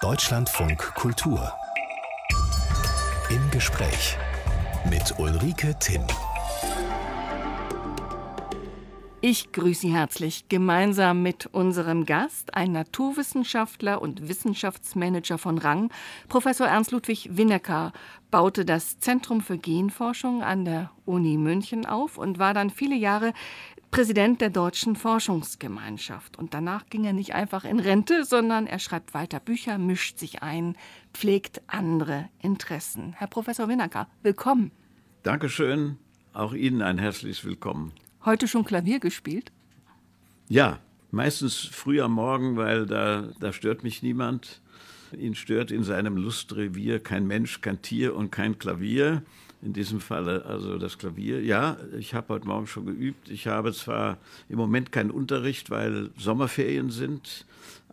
Deutschlandfunk Kultur. Im Gespräch mit Ulrike Timm. Ich grüße Sie herzlich gemeinsam mit unserem Gast, ein Naturwissenschaftler und Wissenschaftsmanager von Rang. Professor Ernst Ludwig Winnecker baute das Zentrum für Genforschung an der Uni München auf und war dann viele Jahre Präsident der Deutschen Forschungsgemeinschaft. Und danach ging er nicht einfach in Rente, sondern er schreibt weiter Bücher, mischt sich ein, pflegt andere Interessen. Herr Professor Winnecker, willkommen. Dankeschön. Auch Ihnen ein herzliches Willkommen. Heute schon Klavier gespielt? Ja, meistens früh am Morgen, weil da, da stört mich niemand. Ihn stört in seinem Lustrevier kein Mensch, kein Tier und kein Klavier. In diesem Falle also das Klavier. Ja, ich habe heute Morgen schon geübt. Ich habe zwar im Moment keinen Unterricht, weil Sommerferien sind,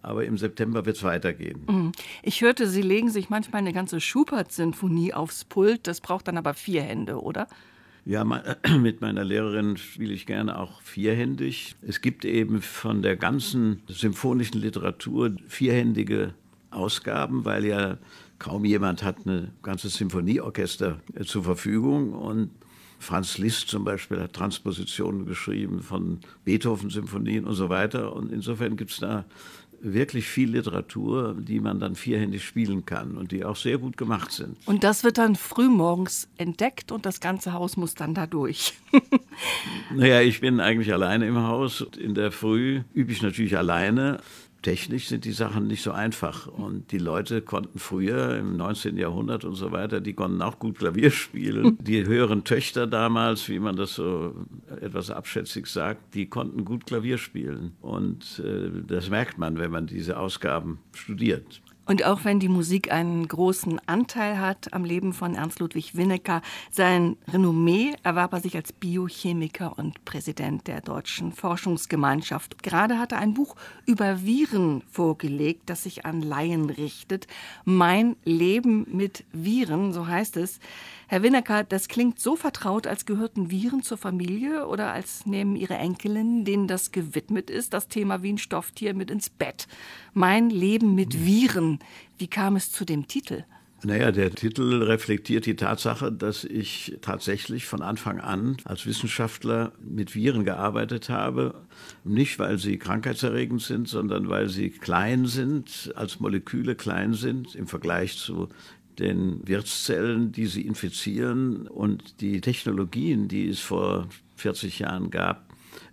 aber im September wird es weitergehen. Mhm. Ich hörte, Sie legen sich manchmal eine ganze Schubert-Sinfonie aufs Pult. Das braucht dann aber vier Hände, oder? Ja, mit meiner Lehrerin spiele ich gerne auch vierhändig. Es gibt eben von der ganzen symphonischen Literatur vierhändige Ausgaben, weil ja kaum jemand hat ein ganzes Symphonieorchester äh, zur Verfügung und Franz Liszt zum Beispiel hat Transpositionen geschrieben von Beethoven-Symphonien und so weiter. Und insofern gibt es da wirklich viel Literatur, die man dann vierhändig spielen kann und die auch sehr gut gemacht sind. Und das wird dann frühmorgens entdeckt und das ganze Haus muss dann da durch. naja, ich bin eigentlich alleine im Haus. In der Früh übe ich natürlich alleine technisch sind die Sachen nicht so einfach. Und die Leute konnten früher im 19. Jahrhundert und so weiter, die konnten auch gut Klavier spielen. Die höheren Töchter damals, wie man das so etwas abschätzig sagt, die konnten gut Klavier spielen. Und äh, das merkt man, wenn man diese Ausgaben studiert. Und auch wenn die Musik einen großen Anteil hat am Leben von Ernst Ludwig Winnecker, sein Renommee erwarb er sich als Biochemiker und Präsident der Deutschen Forschungsgemeinschaft. Gerade hat er ein Buch über Viren vorgelegt, das sich an Laien richtet. Mein Leben mit Viren, so heißt es. Herr Winnecker, das klingt so vertraut, als gehörten Viren zur Familie oder als nehmen Ihre Enkelin, denen das gewidmet ist, das Thema wie ein Stofftier mit ins Bett. Mein Leben mit Viren. Wie kam es zu dem Titel? Naja, der Titel reflektiert die Tatsache, dass ich tatsächlich von Anfang an als Wissenschaftler mit Viren gearbeitet habe. Nicht, weil sie krankheitserregend sind, sondern weil sie klein sind, als Moleküle klein sind im Vergleich zu den Wirtszellen, die sie infizieren und die Technologien, die es vor 40 Jahren gab,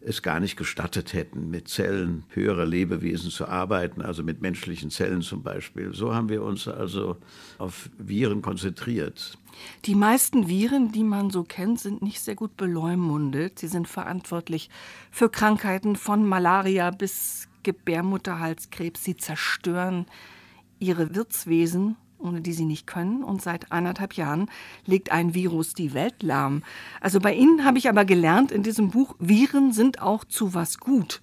es gar nicht gestattet hätten, mit Zellen höherer Lebewesen zu arbeiten, also mit menschlichen Zellen zum Beispiel. So haben wir uns also auf Viren konzentriert. Die meisten Viren, die man so kennt, sind nicht sehr gut beleumundet. Sie sind verantwortlich für Krankheiten von Malaria bis Gebärmutterhalskrebs. Sie zerstören ihre Wirtswesen ohne die sie nicht können. Und seit anderthalb Jahren legt ein Virus die Welt lahm. Also bei Ihnen habe ich aber gelernt in diesem Buch, Viren sind auch zu was gut.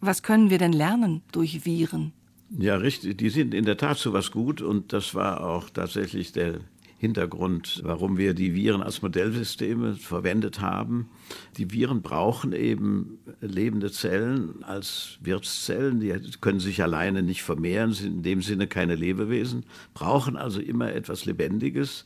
Was können wir denn lernen durch Viren? Ja, richtig. Die sind in der Tat zu was gut und das war auch tatsächlich der Hintergrund, warum wir die Viren als Modellsysteme verwendet haben. Die Viren brauchen eben lebende Zellen als Wirtszellen, die können sich alleine nicht vermehren, sind in dem Sinne keine Lebewesen, brauchen also immer etwas Lebendiges.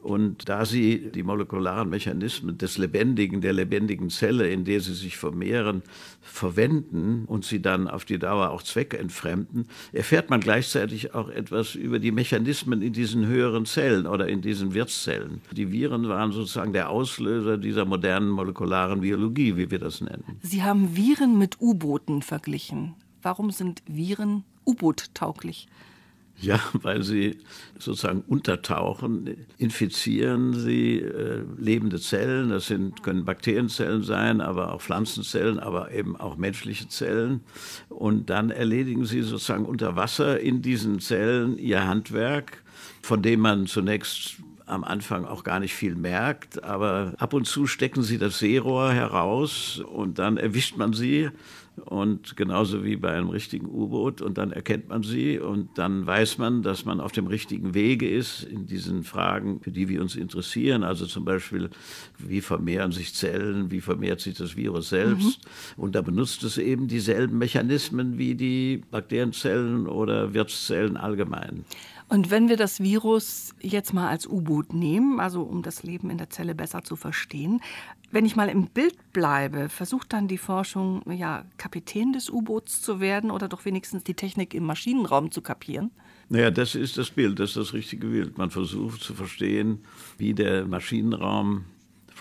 Und da sie die molekularen Mechanismen des Lebendigen, der lebendigen Zelle, in der sie sich vermehren, verwenden und sie dann auf die Dauer auch Zwecke entfremden, erfährt man gleichzeitig auch etwas über die Mechanismen in diesen höheren Zellen oder in diesen Wirtszellen. Die Viren waren sozusagen der Auslöser dieser modernen molekularen Biologie, wie wir das nennen. Sie haben Viren mit U-Booten verglichen. Warum sind Viren U-Boot-tauglich? Ja, weil sie sozusagen untertauchen, infizieren sie äh, lebende Zellen. Das sind, können Bakterienzellen sein, aber auch Pflanzenzellen, aber eben auch menschliche Zellen. Und dann erledigen sie sozusagen unter Wasser in diesen Zellen ihr Handwerk, von dem man zunächst am Anfang auch gar nicht viel merkt, aber ab und zu stecken sie das Seerohr heraus und dann erwischt man sie und genauso wie bei einem richtigen U-Boot und dann erkennt man sie und dann weiß man, dass man auf dem richtigen Wege ist in diesen Fragen, für die wir uns interessieren. Also zum Beispiel, wie vermehren sich Zellen, wie vermehrt sich das Virus selbst. Mhm. Und da benutzt es eben dieselben Mechanismen wie die Bakterienzellen oder Wirtszellen allgemein. Und wenn wir das Virus jetzt mal als U-Boot nehmen, also um das Leben in der Zelle besser zu verstehen, wenn ich mal im Bild bleibe, versucht dann die Forschung, ja, Kapitän des U-Boots zu werden oder doch wenigstens die Technik im Maschinenraum zu kapieren? Naja, das ist das Bild, das ist das richtige Bild. Man versucht zu verstehen, wie der Maschinenraum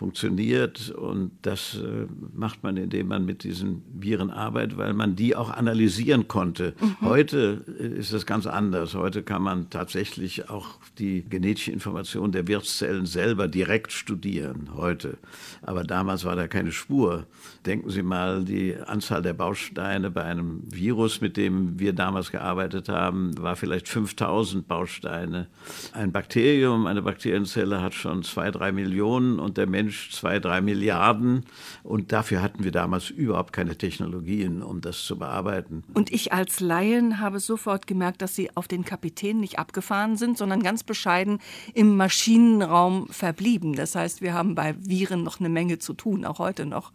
funktioniert. Und das äh, macht man, indem man mit diesen Viren arbeitet, weil man die auch analysieren konnte. Mhm. Heute äh, ist das ganz anders. Heute kann man tatsächlich auch die genetische Information der Wirtszellen selber direkt studieren. Heute. Aber damals war da keine Spur. Denken Sie mal, die Anzahl der Bausteine bei einem Virus, mit dem wir damals gearbeitet haben, war vielleicht 5000 Bausteine. Ein Bakterium, eine Bakterienzelle hat schon zwei, drei Millionen und der Mensch Mensch zwei, drei Milliarden. Und dafür hatten wir damals überhaupt keine Technologien, um das zu bearbeiten. Und ich als Laien habe sofort gemerkt, dass Sie auf den Kapitän nicht abgefahren sind, sondern ganz bescheiden im Maschinenraum verblieben. Das heißt, wir haben bei Viren noch eine Menge zu tun, auch heute noch.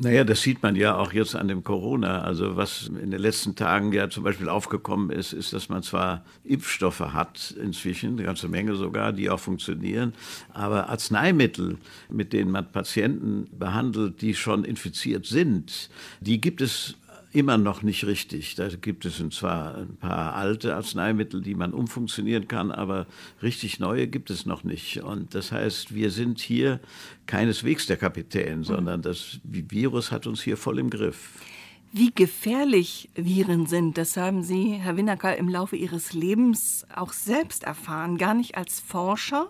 Naja, das sieht man ja auch jetzt an dem Corona. Also was in den letzten Tagen ja zum Beispiel aufgekommen ist, ist, dass man zwar Impfstoffe hat inzwischen, eine ganze Menge sogar, die auch funktionieren, aber Arzneimittel, mit denen man Patienten behandelt, die schon infiziert sind, die gibt es immer noch nicht richtig. Da gibt es zwar ein paar alte Arzneimittel, die man umfunktionieren kann, aber richtig neue gibt es noch nicht. Und das heißt, wir sind hier keineswegs der Kapitän, sondern das Virus hat uns hier voll im Griff. Wie gefährlich Viren sind, das haben Sie, Herr Winnacker, im Laufe Ihres Lebens auch selbst erfahren. Gar nicht als Forscher,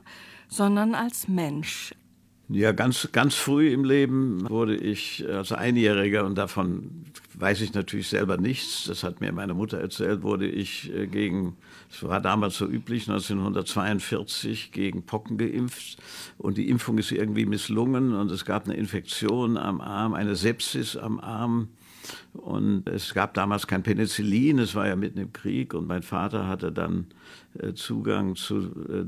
sondern als Mensch. Ja, ganz, ganz früh im Leben wurde ich als Einjähriger und davon weiß ich natürlich selber nichts. Das hat mir meine Mutter erzählt, wurde ich äh, gegen, es war damals so üblich, 1942 gegen Pocken geimpft und die Impfung ist irgendwie misslungen und es gab eine Infektion am Arm, eine Sepsis am Arm und es gab damals kein Penicillin, es war ja mitten im Krieg und mein Vater hatte dann äh, Zugang zu äh,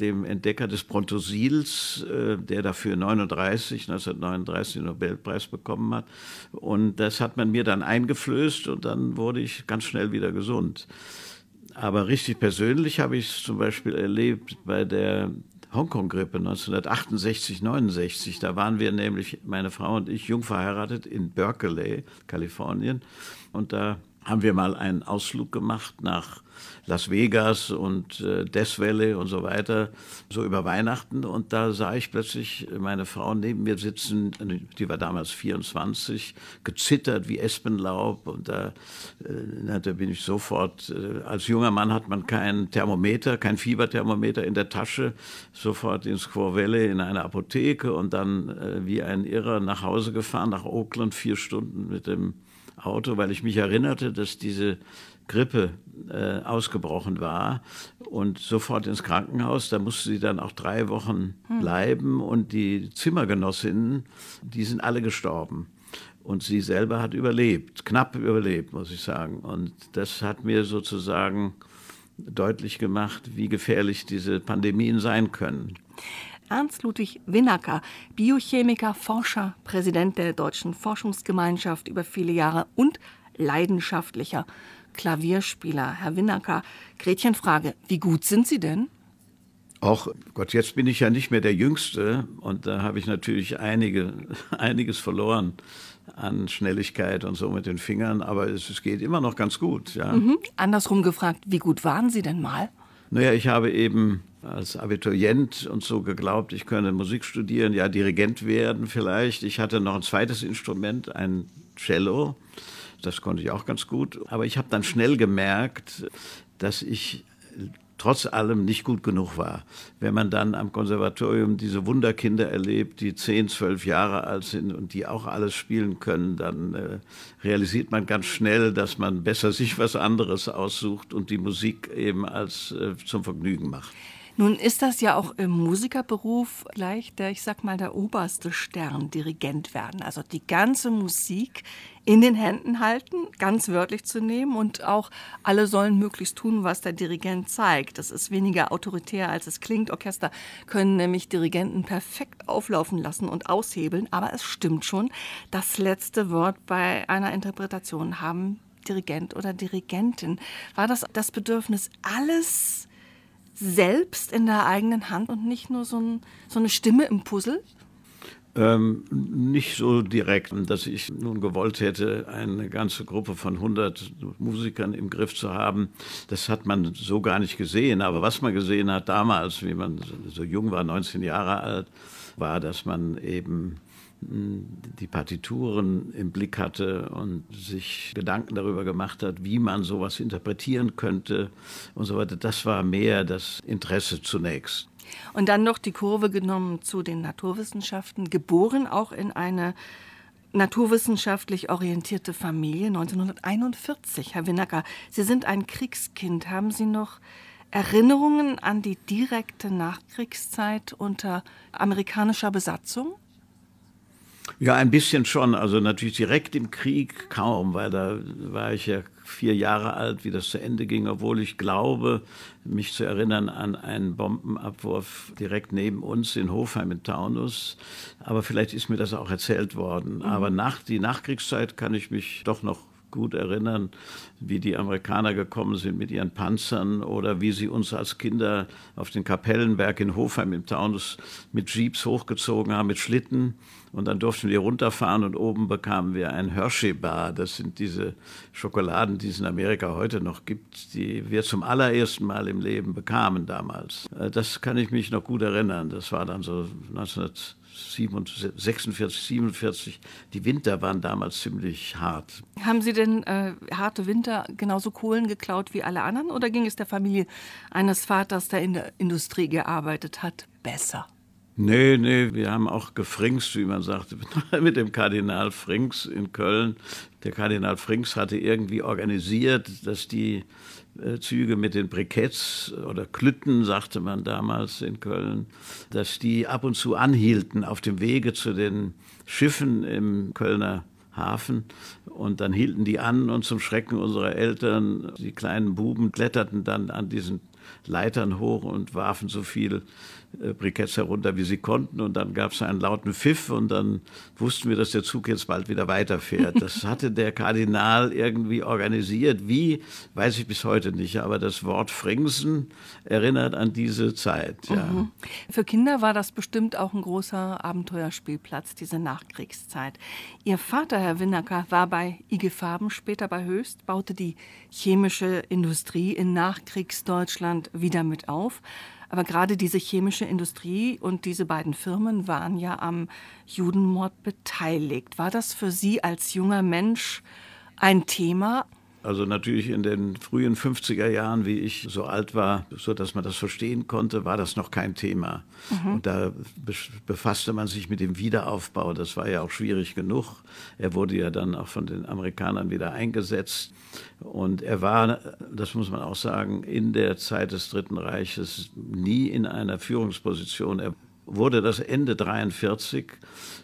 dem Entdecker des Brontosils, äh, der dafür 39, 1939 den Nobelpreis bekommen hat. Und das hat man mir dann eingeflößt und dann wurde ich ganz schnell wieder gesund. Aber richtig persönlich habe ich es zum Beispiel erlebt bei der Hongkong-Grippe 1968, 69. Da waren wir nämlich, meine Frau und ich, jung verheiratet in Berkeley, Kalifornien. Und da haben wir mal einen Ausflug gemacht nach Las Vegas und äh, Death Valley und so weiter, so über Weihnachten. Und da sah ich plötzlich meine Frau neben mir sitzen, die war damals 24, gezittert wie Espenlaub. Und da, äh, da bin ich sofort, äh, als junger Mann hat man kein Thermometer, kein Fieberthermometer in der Tasche, sofort ins Squaw Valley in eine Apotheke und dann äh, wie ein Irrer nach Hause gefahren, nach Oakland, vier Stunden mit dem Auto, weil ich mich erinnerte, dass diese Grippe äh, ausgebrochen war und sofort ins Krankenhaus. Da musste sie dann auch drei Wochen hm. bleiben und die Zimmergenossinnen, die sind alle gestorben. Und sie selber hat überlebt, knapp überlebt, muss ich sagen. Und das hat mir sozusagen deutlich gemacht, wie gefährlich diese Pandemien sein können. Ernst Ludwig Winnacker, Biochemiker, Forscher, Präsident der Deutschen Forschungsgemeinschaft über viele Jahre und leidenschaftlicher Klavierspieler. Herr Winnacker, Gretchenfrage, wie gut sind Sie denn? Auch Gott, jetzt bin ich ja nicht mehr der Jüngste und da habe ich natürlich einige, einiges verloren an Schnelligkeit und so mit den Fingern, aber es, es geht immer noch ganz gut. Ja. Mhm. Andersrum gefragt, wie gut waren Sie denn mal? Naja, ich habe eben als Abiturient und so geglaubt, ich könne Musik studieren, ja, Dirigent werden vielleicht. Ich hatte noch ein zweites Instrument, ein Cello. Das konnte ich auch ganz gut. Aber ich habe dann schnell gemerkt, dass ich trotz allem nicht gut genug war. Wenn man dann am Konservatorium diese Wunderkinder erlebt, die zehn, zwölf Jahre alt sind und die auch alles spielen können, dann äh, realisiert man ganz schnell, dass man besser sich was anderes aussucht und die Musik eben als äh, zum Vergnügen macht. Nun ist das ja auch im Musikerberuf gleich der, ich sag mal, der oberste Stern, Dirigent werden. Also die ganze Musik in den Händen halten, ganz wörtlich zu nehmen und auch alle sollen möglichst tun, was der Dirigent zeigt. Das ist weniger autoritär, als es klingt. Orchester können nämlich Dirigenten perfekt auflaufen lassen und aushebeln, aber es stimmt schon, das letzte Wort bei einer Interpretation haben Dirigent oder Dirigentin. War das das Bedürfnis, alles selbst in der eigenen Hand und nicht nur so, ein, so eine Stimme im Puzzle? Ähm, nicht so direkt, dass ich nun gewollt hätte, eine ganze Gruppe von 100 Musikern im Griff zu haben. Das hat man so gar nicht gesehen. Aber was man gesehen hat damals, wie man so jung war, 19 Jahre alt, war, dass man eben die Partituren im Blick hatte und sich Gedanken darüber gemacht hat, wie man sowas interpretieren könnte und so weiter. Das war mehr das Interesse zunächst. Und dann noch die Kurve genommen zu den Naturwissenschaften, geboren auch in eine naturwissenschaftlich orientierte Familie 1941. Herr Winnacker, Sie sind ein Kriegskind. Haben Sie noch Erinnerungen an die direkte Nachkriegszeit unter amerikanischer Besatzung? Ja, ein bisschen schon. Also natürlich direkt im Krieg kaum, weil da war ich ja vier Jahre alt, wie das zu Ende ging, obwohl ich glaube, mich zu erinnern an einen Bombenabwurf direkt neben uns in Hofheim in Taunus. Aber vielleicht ist mir das auch erzählt worden. Mhm. Aber nach die Nachkriegszeit kann ich mich doch noch gut erinnern, wie die Amerikaner gekommen sind mit ihren Panzern oder wie sie uns als Kinder auf den Kapellenberg in Hofheim im Taunus mit Jeeps hochgezogen haben, mit Schlitten. Und dann durften wir runterfahren und oben bekamen wir ein Hershey-Bar. Das sind diese Schokoladen, die es in Amerika heute noch gibt, die wir zum allerersten Mal im Leben bekamen damals. Äh, das kann ich mich noch gut erinnern. Das war dann so 1900. 46, 47. Die Winter waren damals ziemlich hart. Haben Sie denn äh, harte Winter genauso Kohlen geklaut wie alle anderen oder ging es der Familie eines Vaters, der in der Industrie gearbeitet hat, besser? Nee, nee, wir haben auch gefringst, wie man sagte, mit dem Kardinal Frings in Köln. Der Kardinal Frings hatte irgendwie organisiert, dass die äh, Züge mit den Briketts oder Klütten, sagte man damals in Köln, dass die ab und zu anhielten auf dem Wege zu den Schiffen im Kölner Hafen. Und dann hielten die an und zum Schrecken unserer Eltern, die kleinen Buben, kletterten dann an diesen Leitern hoch und warfen so viel Briketts herunter, wie sie konnten. Und dann gab es einen lauten Pfiff und dann wussten wir, dass der Zug jetzt bald wieder weiterfährt. Das hatte der Kardinal irgendwie organisiert. Wie, weiß ich bis heute nicht. Aber das Wort Fringsen erinnert an diese Zeit. Ja. Mhm. Für Kinder war das bestimmt auch ein großer Abenteuerspielplatz, diese Nachkriegszeit. Ihr Vater, Herr Winnacker, war bei IG Farben, später bei Höchst, baute die chemische Industrie in Nachkriegsdeutschland wieder mit auf. Aber gerade diese chemische Industrie und diese beiden Firmen waren ja am Judenmord beteiligt. War das für Sie als junger Mensch ein Thema? Also natürlich in den frühen 50er Jahren, wie ich so alt war, so dass man das verstehen konnte, war das noch kein Thema. Mhm. Und da befasste man sich mit dem Wiederaufbau. Das war ja auch schwierig genug. Er wurde ja dann auch von den Amerikanern wieder eingesetzt. Und er war, das muss man auch sagen, in der Zeit des Dritten Reiches nie in einer Führungsposition. Er wurde das Ende 43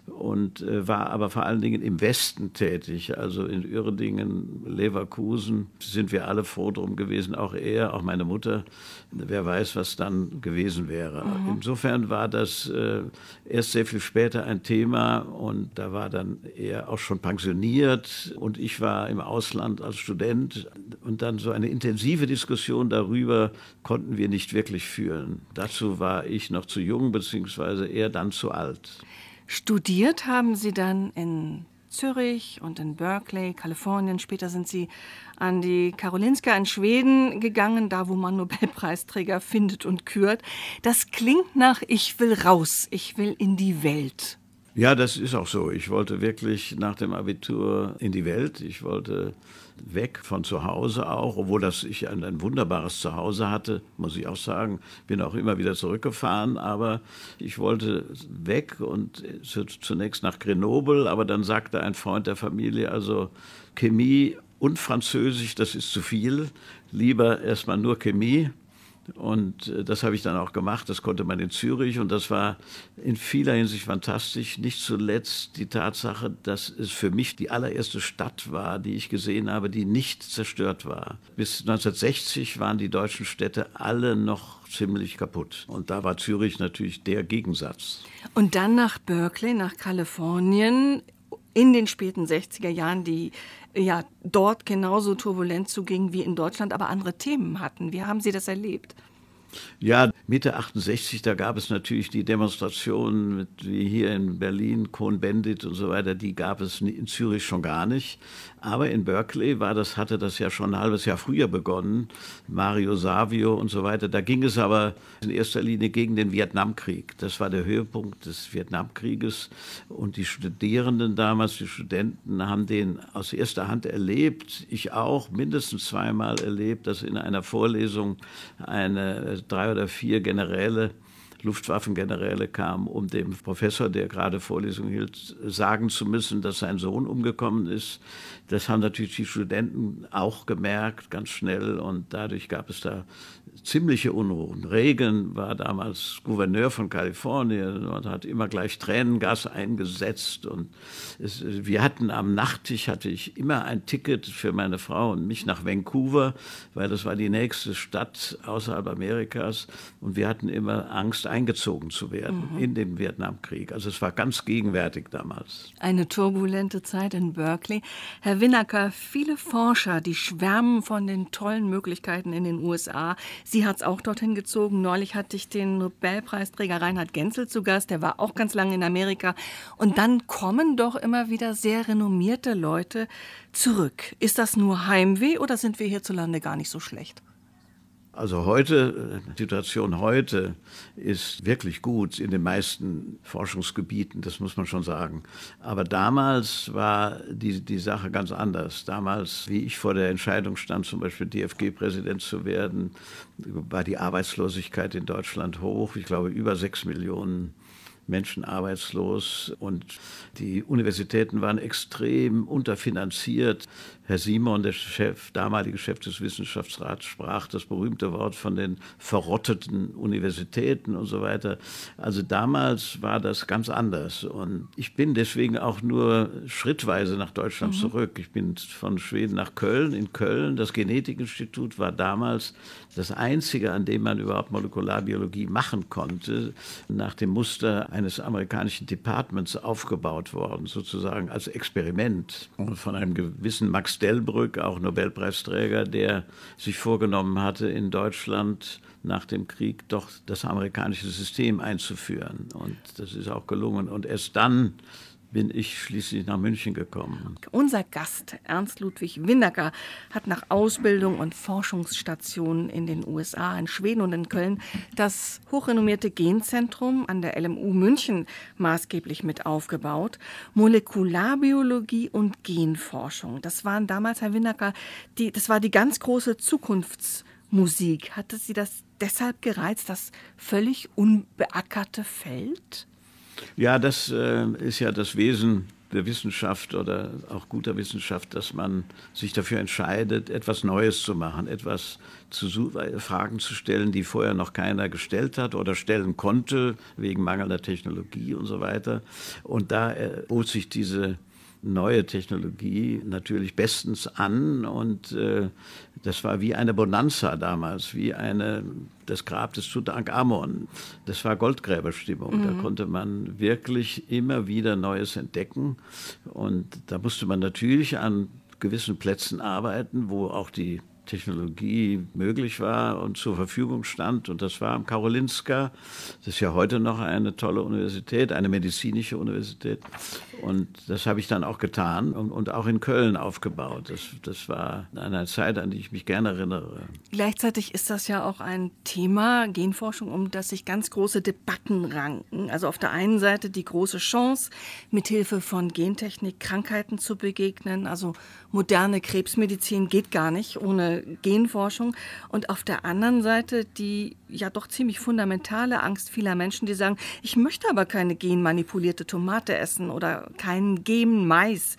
und äh, war aber vor allen Dingen im Westen tätig, also in Uerdingen, Leverkusen sind wir alle froh drum gewesen, auch er, auch meine Mutter. Wer weiß, was dann gewesen wäre. Mhm. Insofern war das äh, erst sehr viel später ein Thema und da war dann er auch schon pensioniert und ich war im Ausland als Student und dann so eine intensive Diskussion darüber konnten wir nicht wirklich führen. Dazu war ich noch zu jung, beziehungsweise er dann zu alt. Studiert haben Sie dann in Zürich und in Berkeley, Kalifornien. Später sind Sie an die Karolinska in Schweden gegangen, da wo man Nobelpreisträger findet und kürt. Das klingt nach Ich will raus, ich will in die Welt. Ja, das ist auch so. Ich wollte wirklich nach dem Abitur in die Welt. Ich wollte weg von zu Hause auch, obwohl das ich ein, ein, wunderbares Zuhause hatte, muss ich auch sagen. Bin auch immer wieder zurückgefahren, aber ich wollte weg und zunächst nach Grenoble, aber dann sagte ein Freund der Familie, also Chemie und Französisch, das ist zu viel. Lieber erstmal nur Chemie Und äh, das habe ich dann auch gemacht. Das konnte man in Zürich und das war in vieler Hinsicht fantastisch. Nicht zuletzt die Tatsache, dass es für mich die allererste Stadt war, die ich gesehen habe, die nicht zerstört war. Bis 1960 waren die deutschen Städte alle noch ziemlich kaputt. Und da war Zürich natürlich der Gegensatz. Und dann nach Berkeley, nach Kalifornien, in den späten 60er Jahren, die ja dort genauso turbulent zugingen wie in Deutschland, aber andere Themen hatten. Wie haben Sie das erlebt? Ja, Mitte 68, da gab es natürlich die Demonstrationen mit, wie hier in Berlin, Cohn-Bendit und so weiter, die gab es in Zürich schon gar nicht. Aber in Berkeley war das, hatte das ja schon ein halbes Jahr früher begonnen. Mario Savio und so weiter. Da ging es aber in erster Linie gegen den Vietnamkrieg. Das war der Höhepunkt des Vietnamkrieges. Und die Studierenden damals, die Studenten, haben den aus erster Hand erlebt. Ich auch mindestens zweimal erlebt, dass in einer Vorlesung eine drei oder vier Generäle Luftwaffengeneräle kamen, um dem Professor, der gerade Vorlesung hielt, sagen zu müssen, dass sein Sohn umgekommen ist. Das haben natürlich die Studenten auch gemerkt, ganz schnell. Und dadurch gab es da ziemliche Unruhen. Reagan war damals Gouverneur von Kalifornien und hat immer gleich Tränengas eingesetzt. Und es, wir hatten am Nachttisch hatte ich immer ein Ticket für meine Frau und mich nach Vancouver, weil das war die nächste Stadt außerhalb Amerikas. Und wir hatten immer Angst, eingezogen zu werden mhm. in den Vietnamkrieg. Also es war ganz gegenwärtig damals. Eine turbulente Zeit in Berkeley. Herr Winnacker, viele Forscher, die schwärmen von den tollen Möglichkeiten in den USA. Sie hat es auch dorthin gezogen. Neulich hatte ich den Nobelpreisträger Reinhard Genzel zu Gast. Der war auch ganz lange in Amerika. Und dann kommen doch immer wieder sehr renommierte Leute zurück. Ist das nur Heimweh oder sind wir hierzulande gar nicht so schlecht? Also heute, die Situation heute ist wirklich gut in den meisten Forschungsgebieten, das muss man schon sagen. Aber damals war die, die Sache ganz anders. Damals, wie ich vor der Entscheidung stand, zum Beispiel DFG-Präsident zu werden, war die Arbeitslosigkeit in Deutschland hoch. Ich glaube, über sechs Millionen Menschen arbeitslos und die Universitäten waren extrem unterfinanziert. Herr Simon, der Chef, damalige Chef des Wissenschaftsrats, sprach das berühmte Wort von den verrotteten Universitäten und so weiter. Also damals war das ganz anders. Und ich bin deswegen auch nur schrittweise nach Deutschland mhm. zurück. Ich bin von Schweden nach Köln. In Köln, das Genetikinstitut war damals das einzige, an dem man überhaupt Molekularbiologie machen konnte, nach dem Muster eines amerikanischen Departments aufgebaut worden, sozusagen als Experiment von einem gewissen Max Delbrück, auch Nobelpreisträger, der sich vorgenommen hatte, in Deutschland nach dem Krieg doch das amerikanische System einzuführen. Und das ist auch gelungen. Und erst dann bin ich schließlich nach München gekommen. Unser Gast, Ernst Ludwig Winnacker, hat nach Ausbildung und Forschungsstationen in den USA, in Schweden und in Köln das hochrenommierte Genzentrum an der LMU München maßgeblich mit aufgebaut. Molekularbiologie und Genforschung. Das waren damals, Herr Winnacker, die, das war die ganz große Zukunftsmusik. Hatte Sie das deshalb gereizt, das völlig unbeackerte Feld? Ja, das äh, ist ja das Wesen der Wissenschaft oder auch guter Wissenschaft, dass man sich dafür entscheidet, etwas Neues zu machen, etwas zu Fragen zu stellen, die vorher noch keiner gestellt hat oder stellen konnte, wegen mangelnder Technologie und so weiter. Und da äh, bot sich diese neue Technologie natürlich bestens an und äh, das war wie eine Bonanza damals, wie eine, das Grab des Tutankhamon. Das war Goldgräberstimmung. Mhm. Da konnte man wirklich immer wieder Neues entdecken und da musste man natürlich an gewissen Plätzen arbeiten, wo auch die Technologie möglich war und zur Verfügung stand. Und das war am Karolinska. Das ist ja heute noch eine tolle Universität, eine medizinische Universität. Und das habe ich dann auch getan und, und auch in Köln aufgebaut. Das, das war eine Zeit, an die ich mich gerne erinnere. Gleichzeitig ist das ja auch ein Thema, Genforschung, um das sich ganz große Debatten ranken. Also auf der einen Seite die große Chance, mithilfe von Gentechnik Krankheiten zu begegnen. Also moderne Krebsmedizin geht gar nicht ohne Genforschung. Und auf der anderen Seite die ja doch ziemlich fundamentale Angst vieler Menschen, die sagen, ich möchte aber keine genmanipulierte Tomate essen oder keinen Gen-Mais.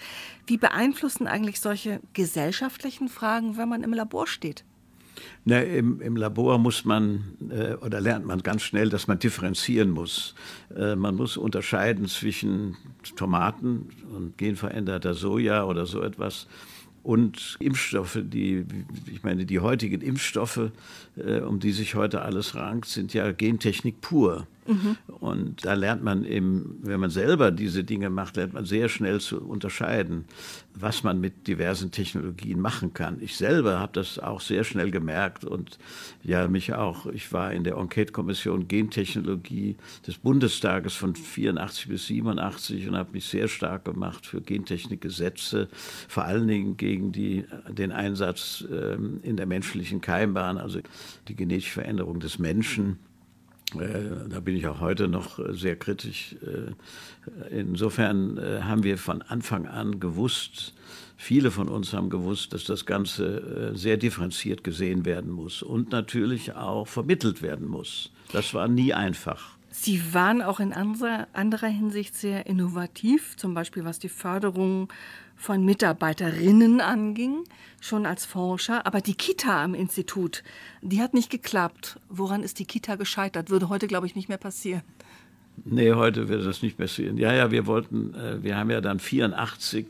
Wie beeinflussen eigentlich solche gesellschaftlichen Fragen, wenn man im Labor steht? Na, im, im, Labor muss man äh, oder lernt man ganz schnell, dass man differenzieren muss. Äh, man muss unterscheiden zwischen Tomaten und genveränderter Soja oder so etwas und Impfstoffe, die, ich meine, die heutigen Impfstoffe, äh, um die sich heute alles rankt, sind ja Gentechnik pur. Mhm. Und da lernt man eben, wenn man selber diese Dinge macht, lernt man sehr schnell zu unterscheiden, was man mit diversen Technologien machen kann. Ich selber habe das auch sehr schnell gemerkt und ja, mich auch. Ich war in der Enquete-Kommission Gentechnologie des Bundestages von 84 bis 87 und habe mich sehr stark gemacht für Gentechnikgesetze, vor allen Dingen gegen die, den Einsatz äh, in der menschlichen Keimbahn, also die genetische Veränderung des Menschen. Äh, da bin ich auch heute noch äh, sehr kritisch. Äh, insofern haben wir von Anfang an gewusst, viele von uns haben gewusst, dass das Ganze sehr differenziert gesehen werden muss und natürlich auch vermittelt werden muss. Das war nie einfach. Sie waren auch in anderer, Hinsicht sehr innovativ, zum Beispiel was die Förderung von Mitarbeiterinnen anging, schon als Forscher. Aber die Kita am Institut, die hat nicht geklappt. Woran ist die Kita gescheitert? Würde heute, glaube ich, nicht mehr passieren. Nee, heute wird das nicht passieren. Ja, ja, wir wollten, äh, wir haben ja dann 84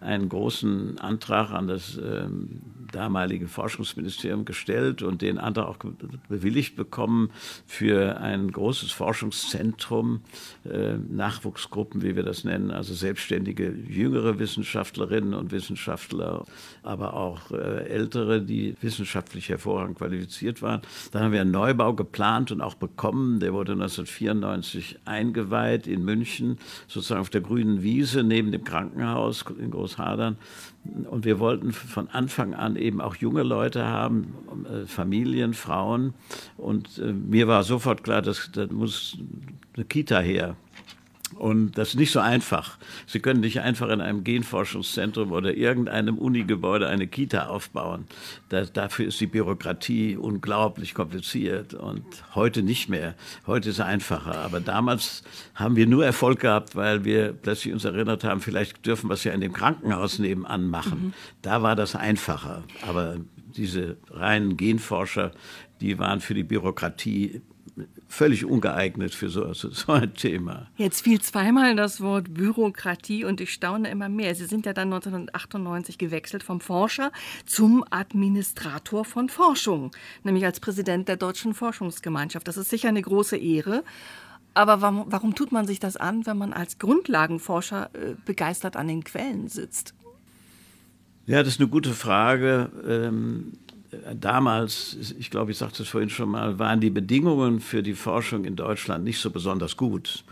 einen großen Antrag an das ähm, damalige Forschungsministerium gestellt und den Antrag auch bewilligt bekommen für ein großes Forschungszentrum, äh, Nachwuchsgruppen, wie wir das nennen, also selbstständige jüngere Wissenschaftlerinnen und Wissenschaftler, aber auch äh, ältere, die wissenschaftlich hervorragend qualifiziert waren. Dann haben wir einen Neubau geplant und auch bekommen. Der wurde 1994 eingeweiht in München, sozusagen auf der grünen Wiese neben dem Krankenhaus in Großhadern. Und wir wollten von Anfang an eben auch junge Leute haben, äh, Familien, Frauen. Und äh, mir war sofort klar, dass da muss eine Kita her. Und das ist nicht so einfach. Sie können nicht einfach in einem Genforschungszentrum oder irgendeinem Unigebäude eine Kita aufbauen. Da, dafür ist die Bürokratie unglaublich kompliziert und heute nicht mehr. Heute ist es einfacher. Aber damals haben wir nur Erfolg gehabt, weil wir plötzlich uns erinnert haben, vielleicht dürfen wir es ja in dem Krankenhaus nebenan machen. Mhm. Da war das einfacher. Aber diese reinen Genforscher, die waren für die Bürokratie völlig ungeeignet für so, so, ein Thema. Jetzt fiel zweimal das Wort Bürokratie und ich staune immer mehr. Sie sind ja dann 1998 gewechselt vom Forscher zum Administrator von Forschung, nämlich als Präsident der Deutschen Forschungsgemeinschaft. Das ist sicher eine große Ehre. Aber warum, warum tut man sich das an, wenn man als Grundlagenforscher äh, begeistert an den Quellen sitzt? Ja, das ist eine gute Frage. Ähm, damals, ich glaube, ich sagte es vorhin schon mal, waren die Bedingungen für die Forschung in Deutschland nicht so besonders gut.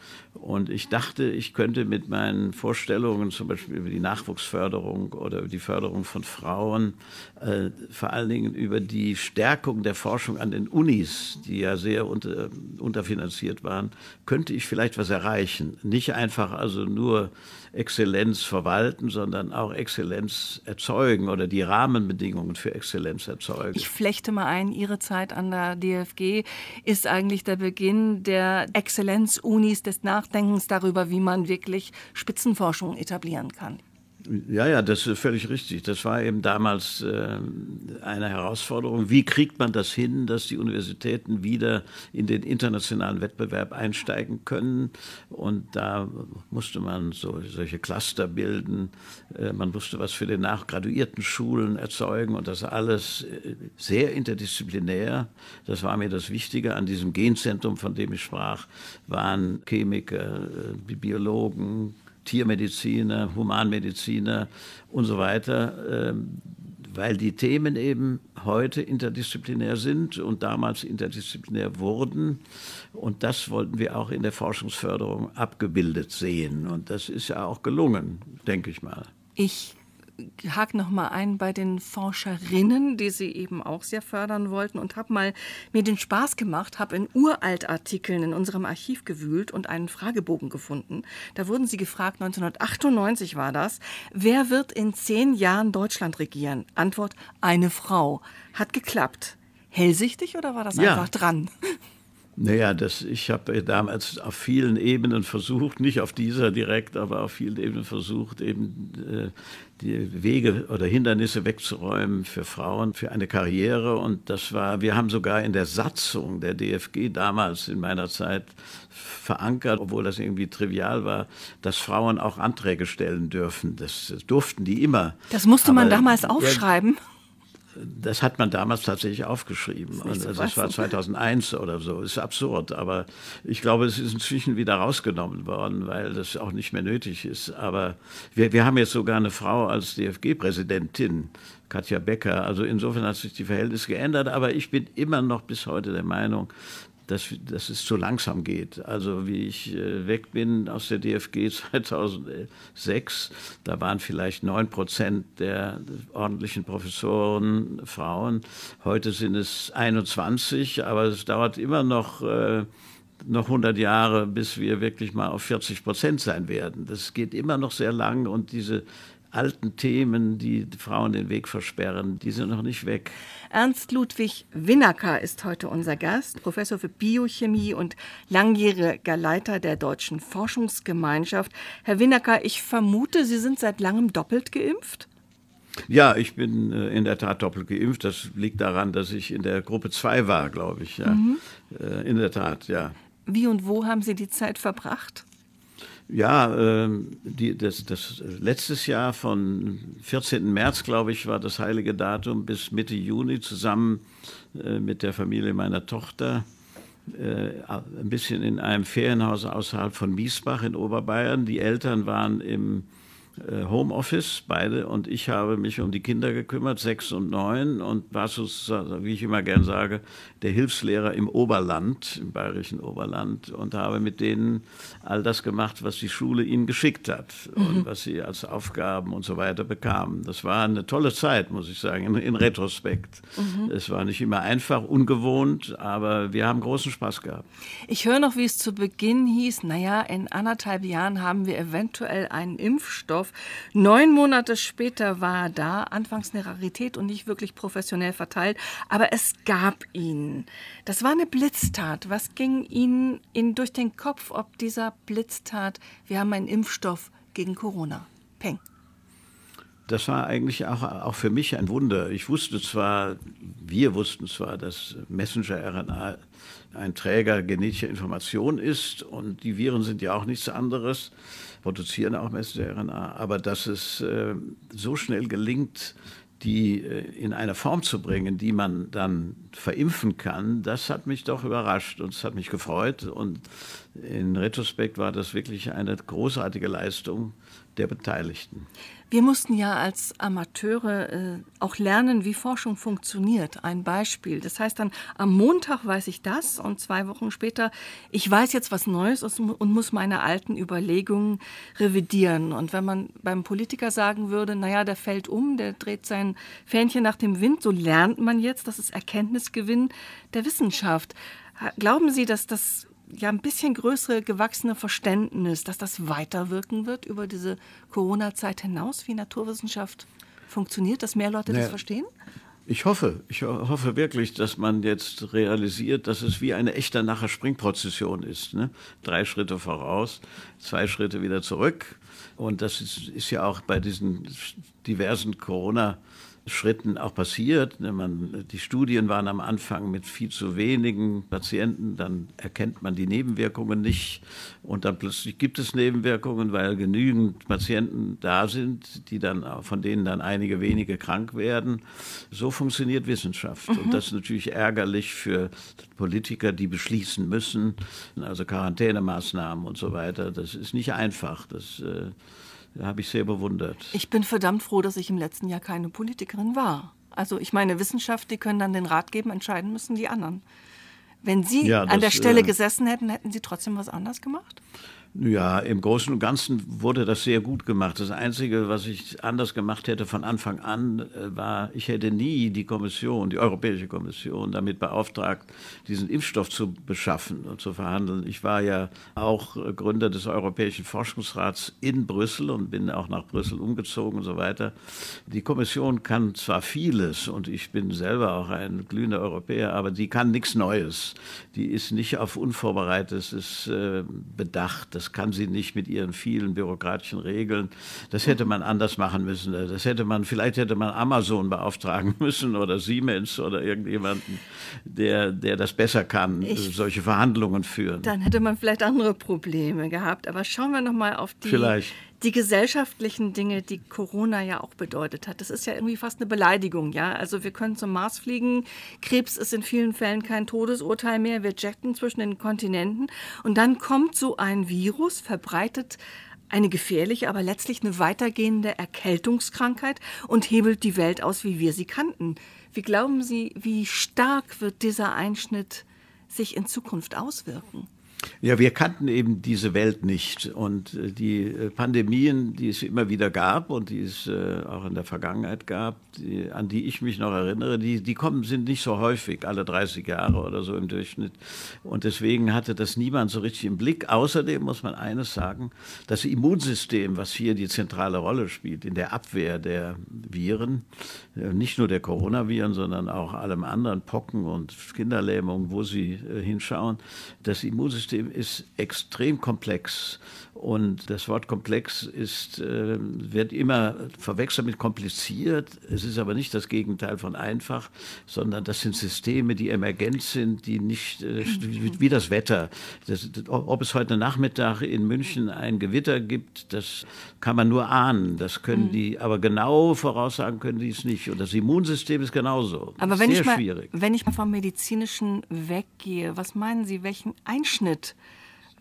Und ich dachte, ich könnte mit meinen Vorstellungen, zum Beispiel über die Nachwuchsförderung oder über die Förderung von Frauen, äh, vor allen Dingen über die Stärkung der Forschung an den Unis, die ja sehr unter, unterfinanziert waren, könnte ich vielleicht was erreichen. Nicht einfach also nur Exzellenz verwalten, sondern auch Exzellenz erzeugen oder die Rahmenbedingungen für Exzellenz erzeugen. Ich flechte mal ein, Ihre Zeit an der DFG ist eigentlich der Beginn der Exzellenz-Unis des Nach Nachdenkens darüber, wie man wirklich Spitzenforschung etablieren kann. Ja, ja, das ist völlig richtig. Das war eben damals äh, eine Herausforderung. Wie kriegt man das hin, dass die Universitäten wieder in den internationalen Wettbewerb einsteigen können? Und da musste man so, solche Cluster bilden. Äh, man musste was für die nachgraduierten Schulen erzeugen und das alles äh, sehr interdisziplinär. Das war mir das Wichtige an diesem Genzentrum, von dem ich sprach, waren Chemiker, äh, Biologen, Tiermediziner, Humanmediziner und so weiter, ähm, weil die Themen eben heute interdisziplinär sind und damals interdisziplinär wurden. Und das wollten wir auch in der Forschungsförderung abgebildet sehen. Und das ist ja auch gelungen, denke ich mal. Ich hake noch mal ein bei den Forscherinnen, die Sie eben auch sehr fördern wollten und habe mal mir den Spaß gemacht, habe in Uraltartikeln in unserem Archiv gewühlt und einen Fragebogen gefunden. Da wurden Sie gefragt, 1998 war das, wer wird in zehn Jahren Deutschland regieren? Antwort, eine Frau. Hat geklappt. Hellsichtig oder war das ja. einfach dran? Naja, das, ich habe damals auf vielen Ebenen versucht, nicht auf dieser direkt, aber auf vielen Ebenen versucht, eben äh, die Wege oder Hindernisse wegzuräumen für Frauen, für eine Karriere. Und das war, wir haben sogar in der Satzung der DFG damals in meiner Zeit verankert, obwohl das irgendwie trivial war, dass Frauen auch Anträge stellen dürfen. Das durften die immer. Das musste man damals aufschreiben. Ja, das hat man damals tatsächlich aufgeschrieben. Das, so das war 2001 oder so. Ist absurd, aber ich glaube, es ist inzwischen wieder rausgenommen worden, weil das auch nicht mehr nötig ist. Aber wir, wir haben jetzt sogar eine Frau als DFG-Präsidentin, Katja Becker. Also insofern hat sich die Verhältnisse geändert. Aber ich bin immer noch bis heute der Meinung, dass, dass es zu langsam geht. Also wie ich äh, weg bin aus der DFG 2006, da waren vielleicht 9 Prozent der ordentlichen Professoren Frauen. Heute sind es 21, aber es dauert immer noch äh, noch 100 Jahre, bis wir wirklich mal auf 40 Prozent sein werden. Das geht immer noch sehr lang und diese alten Themen, die Frauen den Weg versperren, die sind noch nicht weg. Ernst Ludwig Winnacker ist heute unser Gast, Professor für Biochemie und langjähriger Leiter der Deutschen Forschungsgemeinschaft. Herr Winnacker, ich vermute, Sie sind seit langem doppelt geimpft? Ja, ich bin äh, in der Tat doppelt geimpft. Das liegt daran, dass ich in der Gruppe 2 war, glaube ich. Ja. Mhm. Äh, in der Tat, ja. Wie und wo haben Sie die Zeit verbracht? Ja, äh, die, das, das letztes Jahr von 14. März, glaube ich, war das heilige Datum bis Mitte Juni zusammen äh, mit der Familie meiner Tochter äh, ein bisschen in einem Ferienhaus außerhalb von Miesbach in Oberbayern. Die Eltern waren im Homeoffice, beide, und ich habe mich um die Kinder gekümmert, sechs und neun, und war sozusagen, wie ich immer gern sage, der Hilfslehrer im Oberland, im bayerischen Oberland, und habe mit denen all das gemacht, was die Schule ihnen geschickt hat mhm. und was sie als Aufgaben und so weiter bekamen. Das war eine tolle Zeit, muss ich sagen, in, in Retrospekt. Mhm. Es war nicht immer einfach, ungewohnt, aber wir haben großen Spaß gehabt. Ich höre noch, wie es zu Beginn hieß, naja, in anderthalb Jahren haben wir eventuell einen Impfstoff Neun Monate später war er da, anfangs eine Rarität und nicht wirklich professionell verteilt, aber es gab ihn. Das war eine Blitztat. Was ging Ihnen in, durch den Kopf, ob dieser Blitztat, wir haben einen Impfstoff gegen Corona? Peng. Das war eigentlich auch, auch für mich ein Wunder. Ich wusste zwar, wir wussten zwar, dass Messenger-RNA ein Träger genetischer Information ist und die Viren sind ja auch nichts anderes produzieren auch Messenger-RNA, aber dass es äh, so schnell gelingt, die äh, in eine Form zu bringen, die man dann verimpfen kann, das hat mich doch überrascht und es hat mich gefreut. Und in Retrospekt war das wirklich eine großartige Leistung der Beteiligten. Wir mussten ja als Amateure äh, auch lernen, wie Forschung funktioniert. Ein Beispiel. Das heißt dann, am Montag weiß ich das und zwei Wochen später, ich weiß jetzt was Neues und muss meine alten Überlegungen revidieren. Und wenn man beim Politiker sagen würde, naja, der fällt um, der dreht sein Fähnchen nach dem Wind, so lernt man jetzt, das ist Erkenntnisgewinn der Wissenschaft. Glauben Sie, dass das ja ein bisschen größere gewachsene Verständnis, dass das weiterwirken wird über diese Corona-Zeit hinaus, wie Naturwissenschaft funktioniert, dass mehr Leute naja, das verstehen? Ich hoffe, ich hoffe wirklich, dass man jetzt realisiert, dass es wie eine echte nachher Springprozession ist. Ne? Drei Schritte voraus, zwei Schritte wieder zurück. Und das ist, ist ja auch bei diesen diversen Corona- Schritten auch passiert. Ne, man, die Studien waren am Anfang mit viel zu wenigen Patienten, dann erkennt man die Nebenwirkungen nicht und dann plötzlich gibt es Nebenwirkungen, weil genügend Patienten da sind, die dann, von denen dann einige wenige krank werden. So funktioniert Wissenschaft mhm. und das ist natürlich ärgerlich für Politiker, die beschließen müssen, also Quarantänemaßnahmen und so weiter. Das ist nicht einfach. Das äh, habe ich sehr bewundert. Ich bin verdammt froh, dass ich im letzten Jahr keine Politikerin war. Also ich meine, Wissenschaft, die können dann den Rat geben, entscheiden müssen die anderen. Wenn Sie ja, das, an der Stelle äh, gesessen hätten, hätten Sie trotzdem was anders gemacht? Ja, im Großen und Ganzen wurde das sehr gut gemacht. Das Einzige, was ich anders gemacht hätte von Anfang an, äh, war, ich hätte nie die Kommission, die Europäische Kommission, damit beauftragt, diesen Impfstoff zu beschaffen und zu verhandeln. Ich war ja auch Gründer des Europäischen Forschungsrats in Brüssel und bin auch nach Brüssel umgezogen und so weiter. Die Kommission kann zwar vieles und ich bin selber auch ein glühender Europäer, aber die kann nichts Neues. Die ist nicht auf Unvorbereitetes äh, bedacht das kann sie nicht mit ihren vielen bürokratischen Regeln. Das hätte man anders machen müssen. Das hätte man, vielleicht hätte man Amazon beauftragen müssen oder Siemens oder irgendjemanden, der, der das besser kann, ich, solche Verhandlungen führen. Dann hätte man vielleicht andere Probleme gehabt. Aber schauen wir noch mal auf die vielleicht die gesellschaftlichen Dinge, die Corona ja auch bedeutet hat. Das ist ja irgendwie fast eine Beleidigung, ja. Also wir können zum Mars fliegen, Krebs ist in vielen Fällen kein Todesurteil mehr, wir jetten zwischen den Kontinenten und dann kommt so ein Virus, verbreitet eine gefährliche, aber letztlich eine weitergehende Erkältungskrankheit und hebelt die Welt aus, wie wir sie kannten. Wie glauben Sie, wie stark wird dieser Einschnitt sich in Zukunft auswirken? Ja, wir kannten eben diese Welt nicht. Und äh, die äh, Pandemien, die es immer wieder gab und die es äh, auch in der Vergangenheit gab, die, an die ich mich noch erinnere, die, die kommen, sind nicht so häufig, alle 30 Jahre oder so im Durchschnitt. Und deswegen hatte das niemand so richtig im Blick. Außerdem muss man eines sagen, das Immunsystem, was hier die zentrale Rolle spielt in der Abwehr der Viren, nicht nur der Coronaviren, sondern auch allem anderen, Pocken und Kinderlähmung, wo sie hinschauen, das Immunsystem Immunsystem ist extrem komplex und das Wort komplex ist, äh, wird immer verwechselt mit kompliziert. Es ist aber nicht das Gegenteil von einfach, sondern das sind Systeme, die emergent sind, die nicht, äh, wie das Wetter. Das, ob es heute Nachmittag in München ein Gewitter gibt, das kann man nur ahnen. Das können mhm. die, aber genau voraussagen können die es nicht. Und das Immunsystem ist genauso. Aber wenn, ich mal, schwierig. wenn ich mal vom Medizinischen weggehe, was meinen Sie, welchen Einschnitt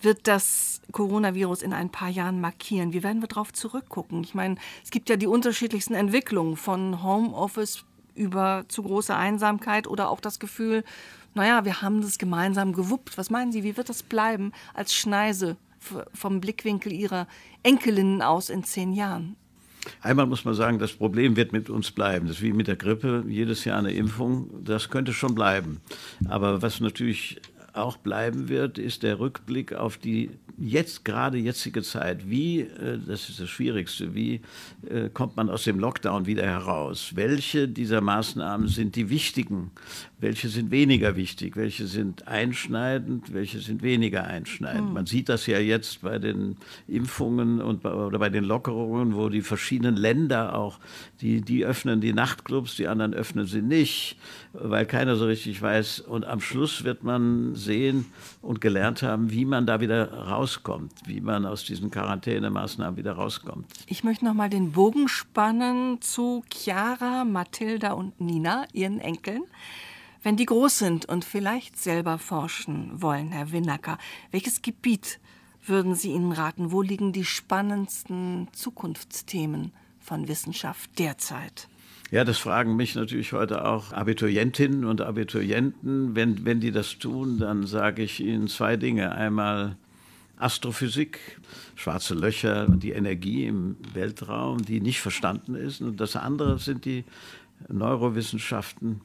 wird das Coronavirus in ein paar Jahren markieren? Wie werden wir darauf zurückgucken? Ich meine, es gibt ja die unterschiedlichsten Entwicklungen von Homeoffice über zu große Einsamkeit oder auch das Gefühl, naja, wir haben das gemeinsam gewuppt. Was meinen Sie, wie wird das bleiben als Schneise vom Blickwinkel Ihrer Enkelinnen aus in zehn Jahren? Einmal muss man sagen, das Problem wird mit uns bleiben. Das ist wie mit der Grippe, jedes Jahr eine Impfung, das könnte schon bleiben. Aber was natürlich auch bleiben wird, ist der Rückblick auf die jetzt gerade jetzige Zeit. Wie, äh, das ist das Schwierigste, wie äh, kommt man aus dem Lockdown wieder heraus? Welche dieser Maßnahmen sind die wichtigen? Welche sind weniger wichtig? Welche sind einschneidend? Welche sind weniger einschneidend? Mhm. Man sieht das ja jetzt bei den Impfungen und bei, oder bei den Lockerungen, wo die verschiedenen Länder auch, die, die öffnen die Nachtclubs, die anderen öffnen sie nicht, weil keiner so richtig weiß. Und am Schluss wird man sehen und gelernt haben, wie man da wieder rauskommt, wie man aus diesen Quarantänemaßnahmen wieder rauskommt. Ich möchte noch mal den Bogen spannen zu Chiara, Mathilda und Nina, ihren Enkeln. Wenn die groß sind und vielleicht selber forschen wollen, Herr Winnacker, welches Gebiet würden Sie ihnen raten? Wo liegen die spannendsten Zukunftsthemen von Wissenschaft derzeit? Ja, das fragen mich natürlich heute auch Abiturientinnen und Abiturienten. Wenn, wenn die das tun, dann sage ich ihnen zwei Dinge. Einmal Astrophysik, schwarze Löcher, die Energie im Weltraum, die nicht verstanden ist. Und das andere sind die Neurowissenschaften,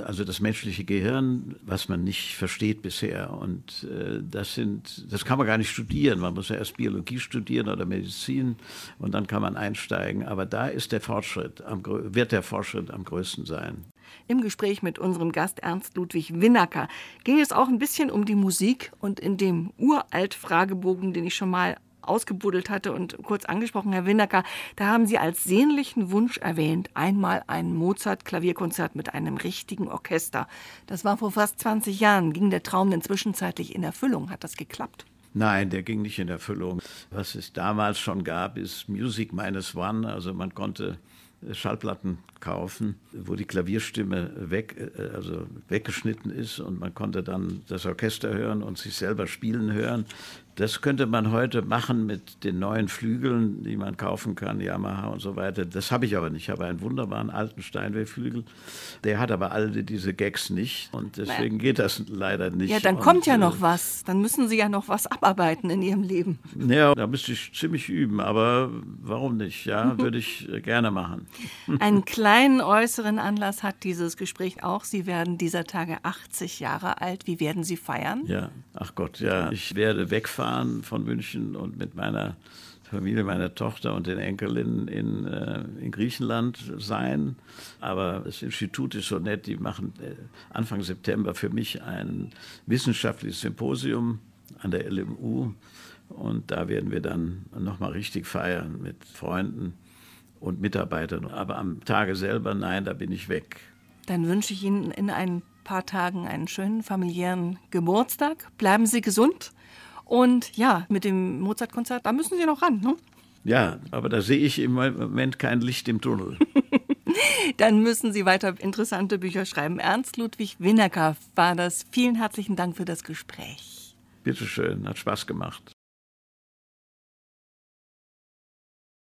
also das menschliche Gehirn, was man nicht versteht bisher. Und äh, das sind, das kann man gar nicht studieren. Man muss ja erst Biologie studieren oder Medizin und dann kann man einsteigen. Aber da ist der Fortschritt, am, wird der Fortschritt am größten sein. Im Gespräch mit unserem Gast Ernst Ludwig Winnacker ging es auch ein bisschen um die Musik und in dem Uralt-Fragebogen, den ich schon mal ausgebuddelt hatte und kurz angesprochen, Herr Windecker, da haben Sie als sehnlichen Wunsch erwähnt, einmal ein Mozart-Klavierkonzert mit einem richtigen Orchester. Das war vor fast 20 Jahren. Ging der Traum denn zwischenzeitlich in Erfüllung? Hat das geklappt? Nein, der ging nicht in Erfüllung. Was es damals schon gab, ist Music Minus One. Also man konnte Schallplatten kaufen, wo die Klavierstimme weg, äh, also weggeschnitten ist und man konnte dann das Orchester hören und sich selber spielen hören. Das könnte man heute machen mit den neuen Flügeln, die man kaufen kann, Yamaha und so weiter. Das habe ich aber nicht. Ich habe einen wunderbaren alten Steinway-Flügel. Der hat aber alle diese Gags nicht und deswegen geht das leider nicht. Ja, dann und, kommt ja äh, noch was. Dann müssen Sie ja noch was abarbeiten in Ihrem Leben. Ja, da müsste ich ziemlich üben, aber warum nicht? Ja, würde ich äh, gerne machen. Einen kleinen äußeren Anlass hat dieses Gespräch auch. Sie werden dieser Tage 80 Jahre alt. Wie werden Sie feiern? Ja, ach Gott, ja. Ich werde wegfahren von München und mit meiner Familie, meiner Tochter und den Enkelinnen in, äh, in Griechenland sein. Aber das Institut ist so nett, die machen äh, Anfang September für mich ein wissenschaftliches Symposium an der LMU. Und da werden wir dann nochmal richtig feiern mit Freunden und Mitarbeitern. Aber am Tage selber, nein, da bin ich weg. Dann wünsche ich Ihnen in ein paar Tagen einen schönen familiären Geburtstag. Bleiben Sie gesund. Und ja, mit dem Mozart-Konzert, da müssen Sie noch ran, ne? Ja, aber da sehe ich im Moment kein Licht im Tunnel. Dann müssen Sie weiter interessante Bücher schreiben. Ernst Ludwig Winnecker war das. Vielen herzlichen Dank für das Gespräch. Bitteschön, hat Spaß gemacht.